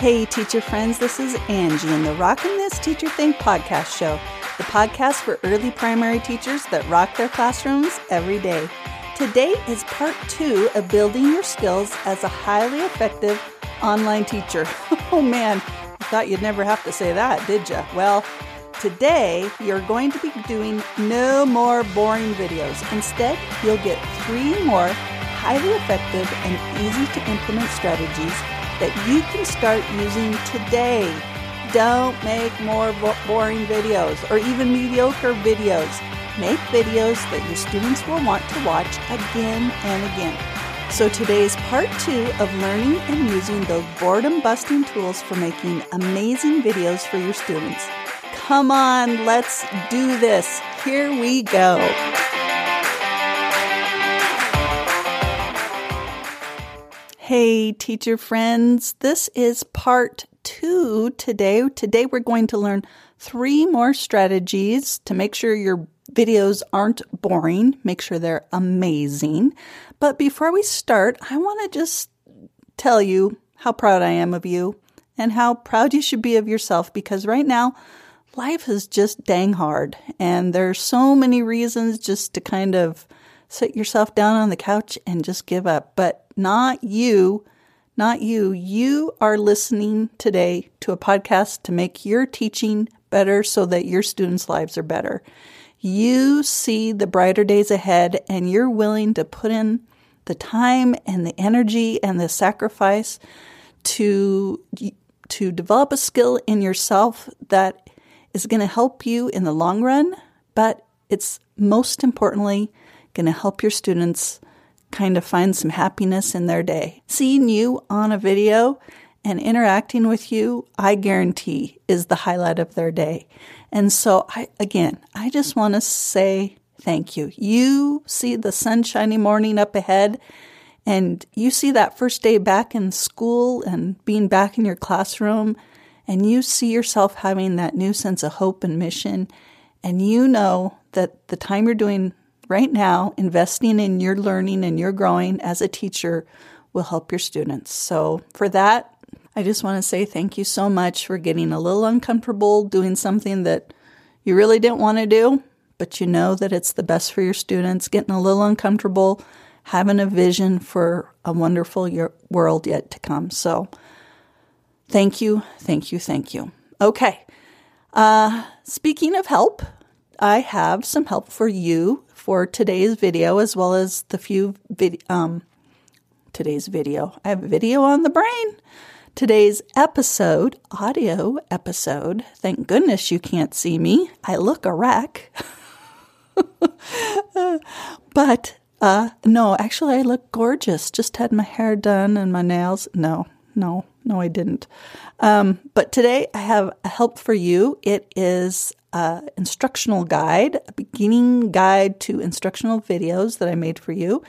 Hey, teacher friends, this is Angie in the Rockin' This Teacher Thing podcast show, the podcast for early primary teachers that rock their classrooms every day. Today is part two of building your skills as a highly effective online teacher. Oh man, I thought you'd never have to say that, did you? Well, today you're going to be doing no more boring videos. Instead, you'll get three more highly effective and easy to implement strategies that you can start using today. Don't make more boring videos or even mediocre videos. Make videos that your students will want to watch again and again. So today's part two of learning and using those boredom busting tools for making amazing videos for your students. Come on, let's do this. Here we go. Hey, teacher friends, this is part two today. Today, we're going to learn three more strategies to make sure your videos aren't boring, make sure they're amazing. But before we start, I want to just tell you how proud I am of you and how proud you should be of yourself because right now, life is just dang hard. And there's so many reasons just to kind of sit yourself down on the couch and just give up. But not you, not you. You are listening today to a podcast to make your teaching better so that your students' lives are better. You see the brighter days ahead and you're willing to put in the time and the energy and the sacrifice to to develop a skill in yourself that is going to help you in the long run, but it's most importantly going to help your students kind of find some happiness in their day. Seeing you on a video and interacting with you, I guarantee is the highlight of their day. And so I, again, I just want to say thank you. You see the sunshiny morning up ahead and you see that first day back in school and being back in your classroom and you see yourself having that new sense of hope and mission and you know that the time you're doing right now, investing in your learning and your growing as a teacher will help your students. So, for that, I just want to say thank you so much for getting a little uncomfortable doing something that you really didn't want to do, but you know that it's the best for your students, getting a little uncomfortable, having a vision for a wonderful world yet to come. So, thank you, thank you, thank you. Okay. Uh, speaking of help, I have some help for you for today's video as well as the few vid- um today's video. I have a video on the brain. Today's episode, audio episode. Thank goodness you can't see me. I look a wreck. but uh no, actually I look gorgeous. Just had my hair done and my nails. No, no, no, I didn't. Um, but today I have a help for you. It is uh, instructional guide, a beginning guide to instructional videos that I made for you.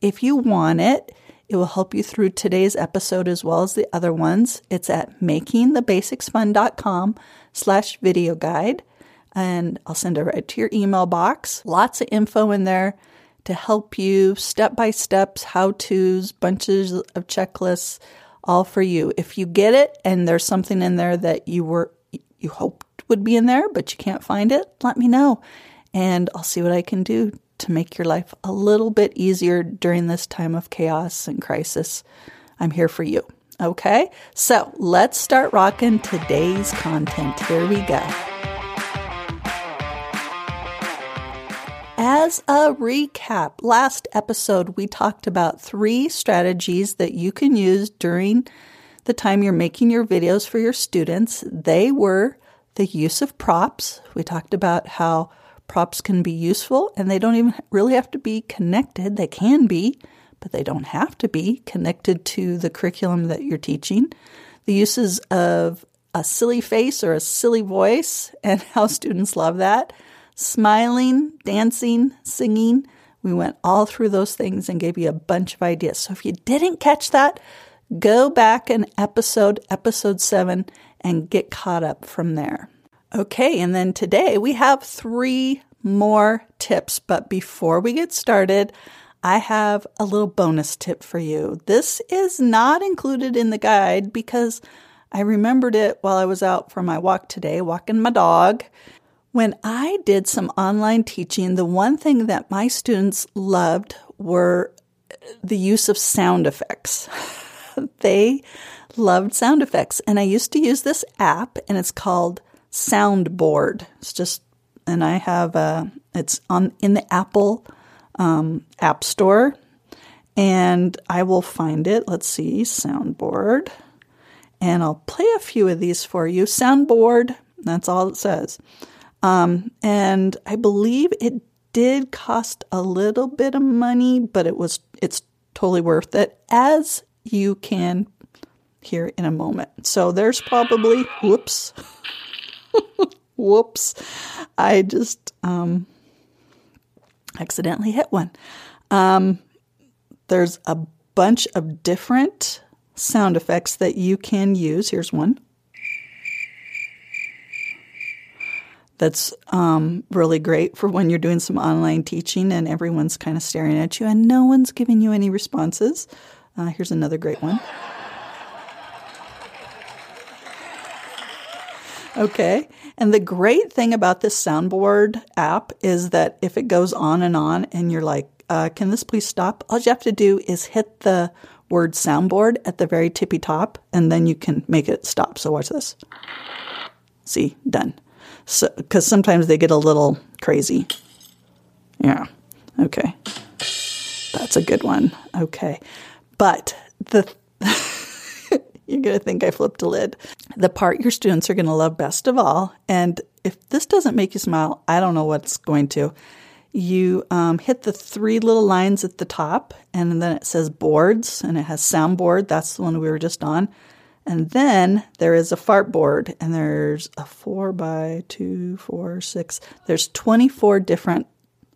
If you want it, it will help you through today's episode as well as the other ones. It's at makingthebasicsfun.com slash video guide. And I'll send it right to your email box. Lots of info in there to help you step by steps, how to's, bunches of checklists, all for you. If you get it and there's something in there that you were you hoped would be in there, but you can't find it, let me know. And I'll see what I can do to make your life a little bit easier during this time of chaos and crisis. I'm here for you. Okay? So let's start rocking today's content. Here we go. As a recap, last episode we talked about three strategies that you can use during the time you're making your videos for your students. They were the use of props. We talked about how props can be useful and they don't even really have to be connected. They can be, but they don't have to be connected to the curriculum that you're teaching. The uses of a silly face or a silly voice and how students love that. Smiling, dancing, singing. We went all through those things and gave you a bunch of ideas. So if you didn't catch that, go back in episode, episode seven, and get caught up from there. Okay, and then today we have three more tips. But before we get started, I have a little bonus tip for you. This is not included in the guide because I remembered it while I was out for my walk today, walking my dog. When I did some online teaching, the one thing that my students loved were the use of sound effects. they loved sound effects. And I used to use this app and it's called Soundboard. It's just, and I have, a, it's on in the Apple um, App Store and I will find it. Let's see, Soundboard. And I'll play a few of these for you. Soundboard, that's all it says. Um, and I believe it did cost a little bit of money, but it was it's totally worth it, as you can hear in a moment. So there's probably whoops, whoops, I just um, accidentally hit one. Um, there's a bunch of different sound effects that you can use. Here's one. That's um, really great for when you're doing some online teaching and everyone's kind of staring at you and no one's giving you any responses. Uh, here's another great one. Okay. And the great thing about this soundboard app is that if it goes on and on and you're like, uh, can this please stop? All you have to do is hit the word soundboard at the very tippy top and then you can make it stop. So watch this. See, done. So, because sometimes they get a little crazy. Yeah. Okay. That's a good one. Okay. But the you're going to think I flipped a lid. The part your students are going to love best of all, and if this doesn't make you smile, I don't know what's going to. You um, hit the three little lines at the top, and then it says boards, and it has soundboard. That's the one we were just on. And then there is a fart board, and there's a four by two, four, six. There's 24 different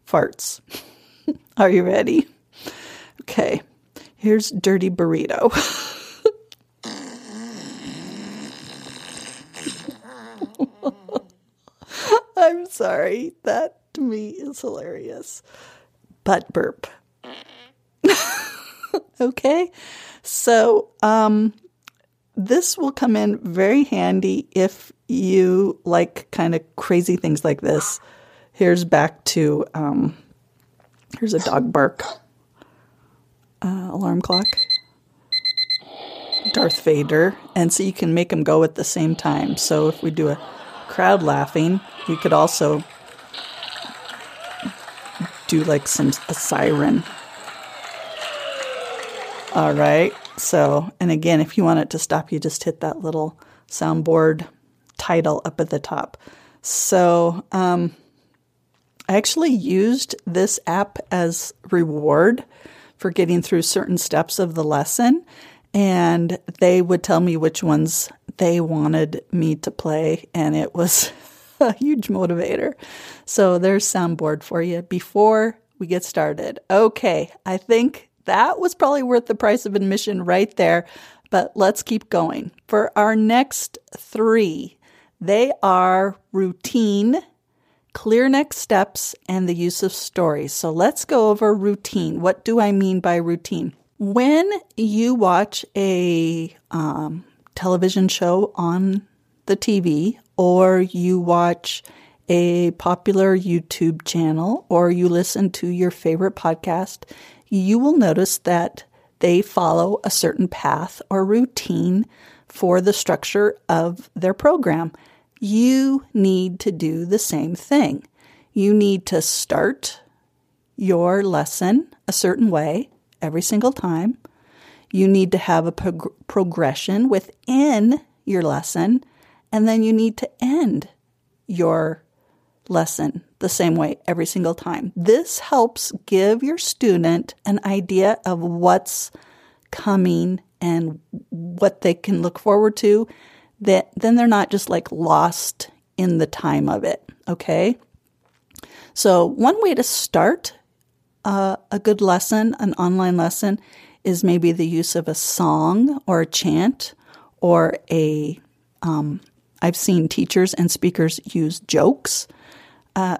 farts. Are you ready? Okay, here's Dirty Burrito. I'm sorry. That to me is hilarious. Butt burp. okay. So, um, this will come in very handy if you like kind of crazy things like this. Here's back to um, here's a dog bark uh, alarm clock. Darth Vader, and so you can make them go at the same time. So if we do a crowd laughing, you could also do like some a siren. All right. So, and again, if you want it to stop, you just hit that little soundboard title up at the top. So, um, I actually used this app as reward for getting through certain steps of the lesson, and they would tell me which ones they wanted me to play, and it was a huge motivator. So, there's soundboard for you before we get started. Okay, I think that was probably worth the price of admission right there. But let's keep going. For our next three, they are routine, clear next steps, and the use of stories. So let's go over routine. What do I mean by routine? When you watch a um, television show on the TV, or you watch a popular YouTube channel, or you listen to your favorite podcast, you will notice that they follow a certain path or routine for the structure of their program. You need to do the same thing. You need to start your lesson a certain way every single time. You need to have a prog- progression within your lesson, and then you need to end your lesson the same way every single time. This helps give your student an idea of what's coming and what they can look forward to. That then they're not just like lost in the time of it. Okay. So one way to start uh, a good lesson, an online lesson, is maybe the use of a song or a chant or a. Um, I've seen teachers and speakers use jokes uh,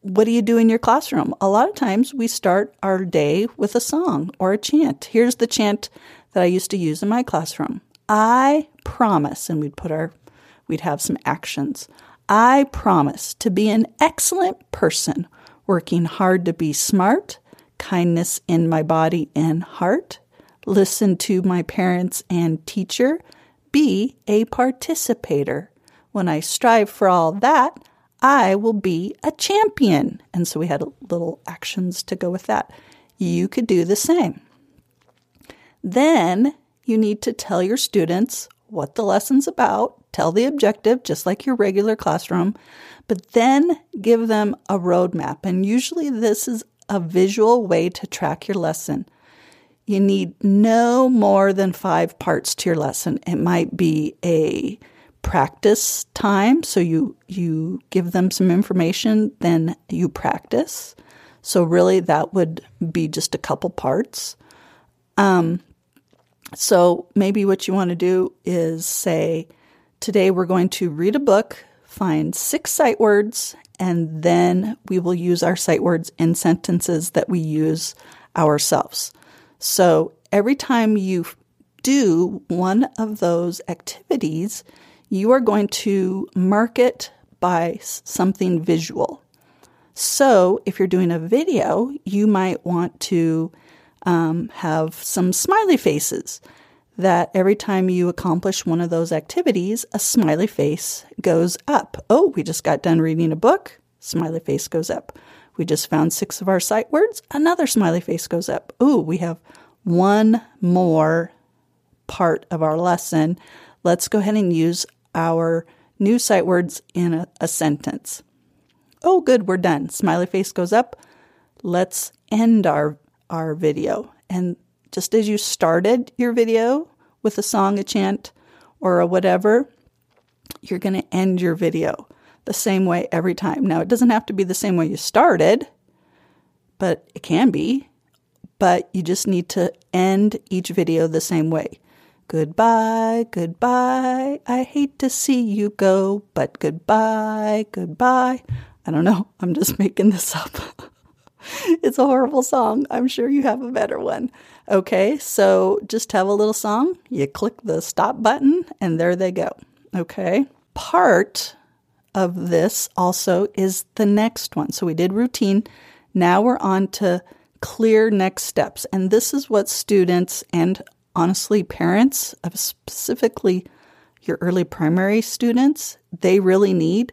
what do you do in your classroom? A lot of times we start our day with a song or a chant. Here's the chant that I used to use in my classroom I promise, and we'd put our, we'd have some actions. I promise to be an excellent person, working hard to be smart, kindness in my body and heart, listen to my parents and teacher, be a participator. When I strive for all that, I will be a champion. And so we had little actions to go with that. You could do the same. Then you need to tell your students what the lesson's about, tell the objective, just like your regular classroom, but then give them a roadmap. And usually this is a visual way to track your lesson. You need no more than five parts to your lesson. It might be a practice time, so you you give them some information, then you practice. So really, that would be just a couple parts. Um, so maybe what you want to do is say, today we're going to read a book, find six sight words, and then we will use our sight words in sentences that we use ourselves. So every time you do one of those activities, you are going to mark it by something visual. So if you're doing a video, you might want to um, have some smiley faces. That every time you accomplish one of those activities, a smiley face goes up. Oh, we just got done reading a book, smiley face goes up. We just found six of our sight words, another smiley face goes up. Oh, we have one more part of our lesson. Let's go ahead and use our new sight words in a, a sentence. Oh, good, we're done. Smiley face goes up. Let's end our, our video. And just as you started your video with a song, a chant, or a whatever, you're going to end your video the same way every time. Now, it doesn't have to be the same way you started, but it can be but you just need to end each video the same way. Goodbye, goodbye. I hate to see you go, but goodbye, goodbye. I don't know. I'm just making this up. it's a horrible song. I'm sure you have a better one. Okay, so just have a little song. You click the stop button, and there they go. Okay. Part of this also is the next one. So we did routine. Now we're on to clear next steps. And this is what students and honestly parents, uh, specifically your early primary students, they really need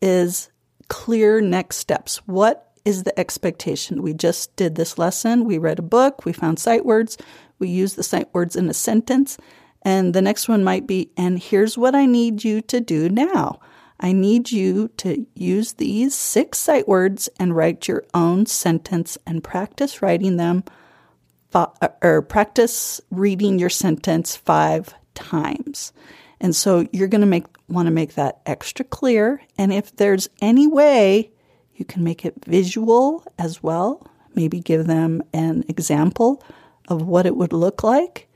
is clear next steps. What is the expectation? We just did this lesson. We read a book. We found sight words. We used the sight words in a sentence. And the next one might be, and here's what I need you to do now. I need you to use these six sight words and write your own sentence and practice writing them uh, or practice reading your sentence five times. And so you're going to make want to make that extra clear and if there's any way you can make it visual as well, maybe give them an example of what it would look like,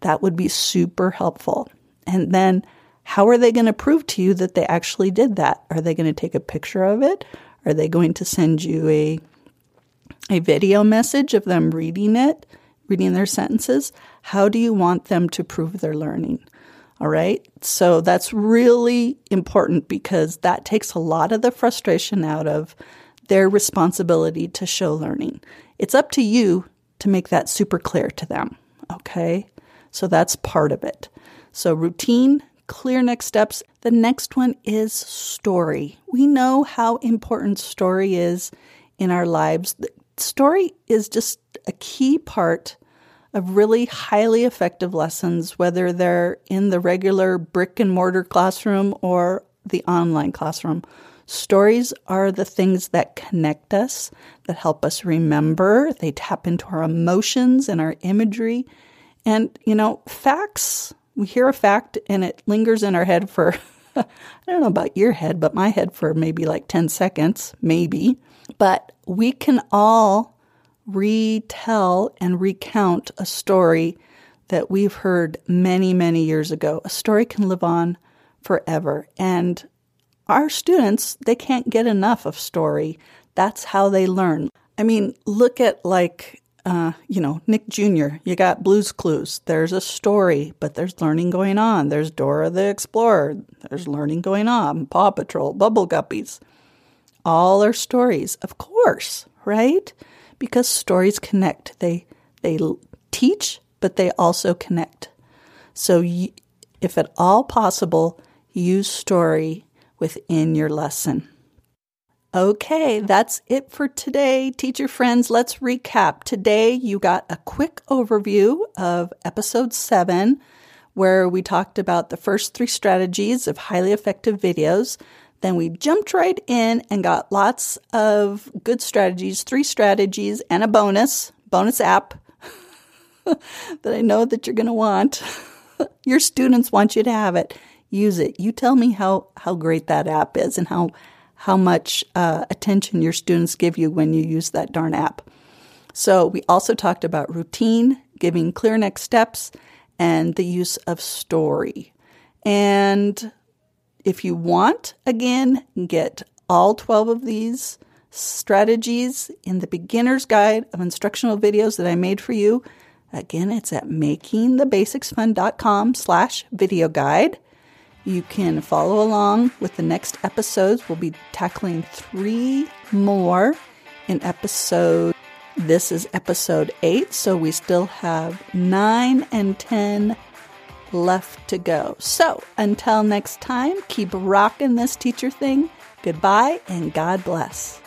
that would be super helpful. And then how are they going to prove to you that they actually did that? Are they going to take a picture of it? Are they going to send you a a video message of them reading it, reading their sentences? How do you want them to prove their learning? All right. So that's really important because that takes a lot of the frustration out of their responsibility to show learning. It's up to you to make that super clear to them. Okay. So that's part of it. So routine, clear next steps. The next one is story. We know how important story is in our lives. Story is just a key part of really highly effective lessons, whether they're in the regular brick and mortar classroom or the online classroom. Stories are the things that connect us, that help us remember. They tap into our emotions and our imagery. And, you know, facts we hear a fact and it lingers in our head for, I don't know about your head, but my head for maybe like 10 seconds, maybe. But we can all retell and recount a story that we've heard many, many years ago. A story can live on forever. And our students, they can't get enough of story. That's how they learn. I mean, look at like uh, you know, Nick Jr., you got Blues Clues. There's a story, but there's learning going on. There's Dora the Explorer. There's learning going on. Paw Patrol, Bubble Guppies. All are stories, of course, right? Because stories connect. They they teach, but they also connect. So, if at all possible, use story within your lesson. Okay, that's it for today. Teacher friends, let's recap. Today, you got a quick overview of episode seven, where we talked about the first three strategies of highly effective videos. Then we jumped right in and got lots of good strategies, three strategies, and a bonus, bonus app that I know that you're going to want. Your students want you to have it. Use it. You tell me how, how great that app is and how how much uh, attention your students give you when you use that darn app. So, we also talked about routine, giving clear next steps, and the use of story. And if you want, again, get all 12 of these strategies in the beginner's guide of instructional videos that I made for you. Again, it's at makingthebasicsfun.com slash video guide. You can follow along with the next episodes. We'll be tackling three more in episode. This is episode eight, so we still have nine and ten left to go. So until next time, keep rocking this teacher thing. Goodbye and God bless.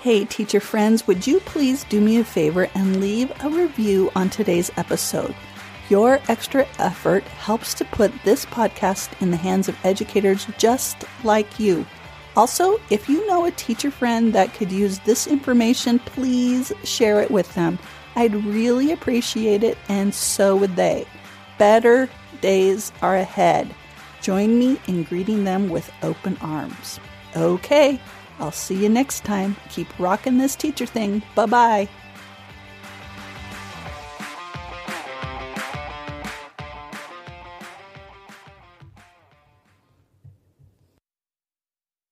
Hey, teacher friends, would you please do me a favor and leave a review on today's episode? Your extra effort helps to put this podcast in the hands of educators just like you. Also, if you know a teacher friend that could use this information, please share it with them. I'd really appreciate it, and so would they. Better days are ahead. Join me in greeting them with open arms. Okay, I'll see you next time. Keep rocking this teacher thing. Bye bye.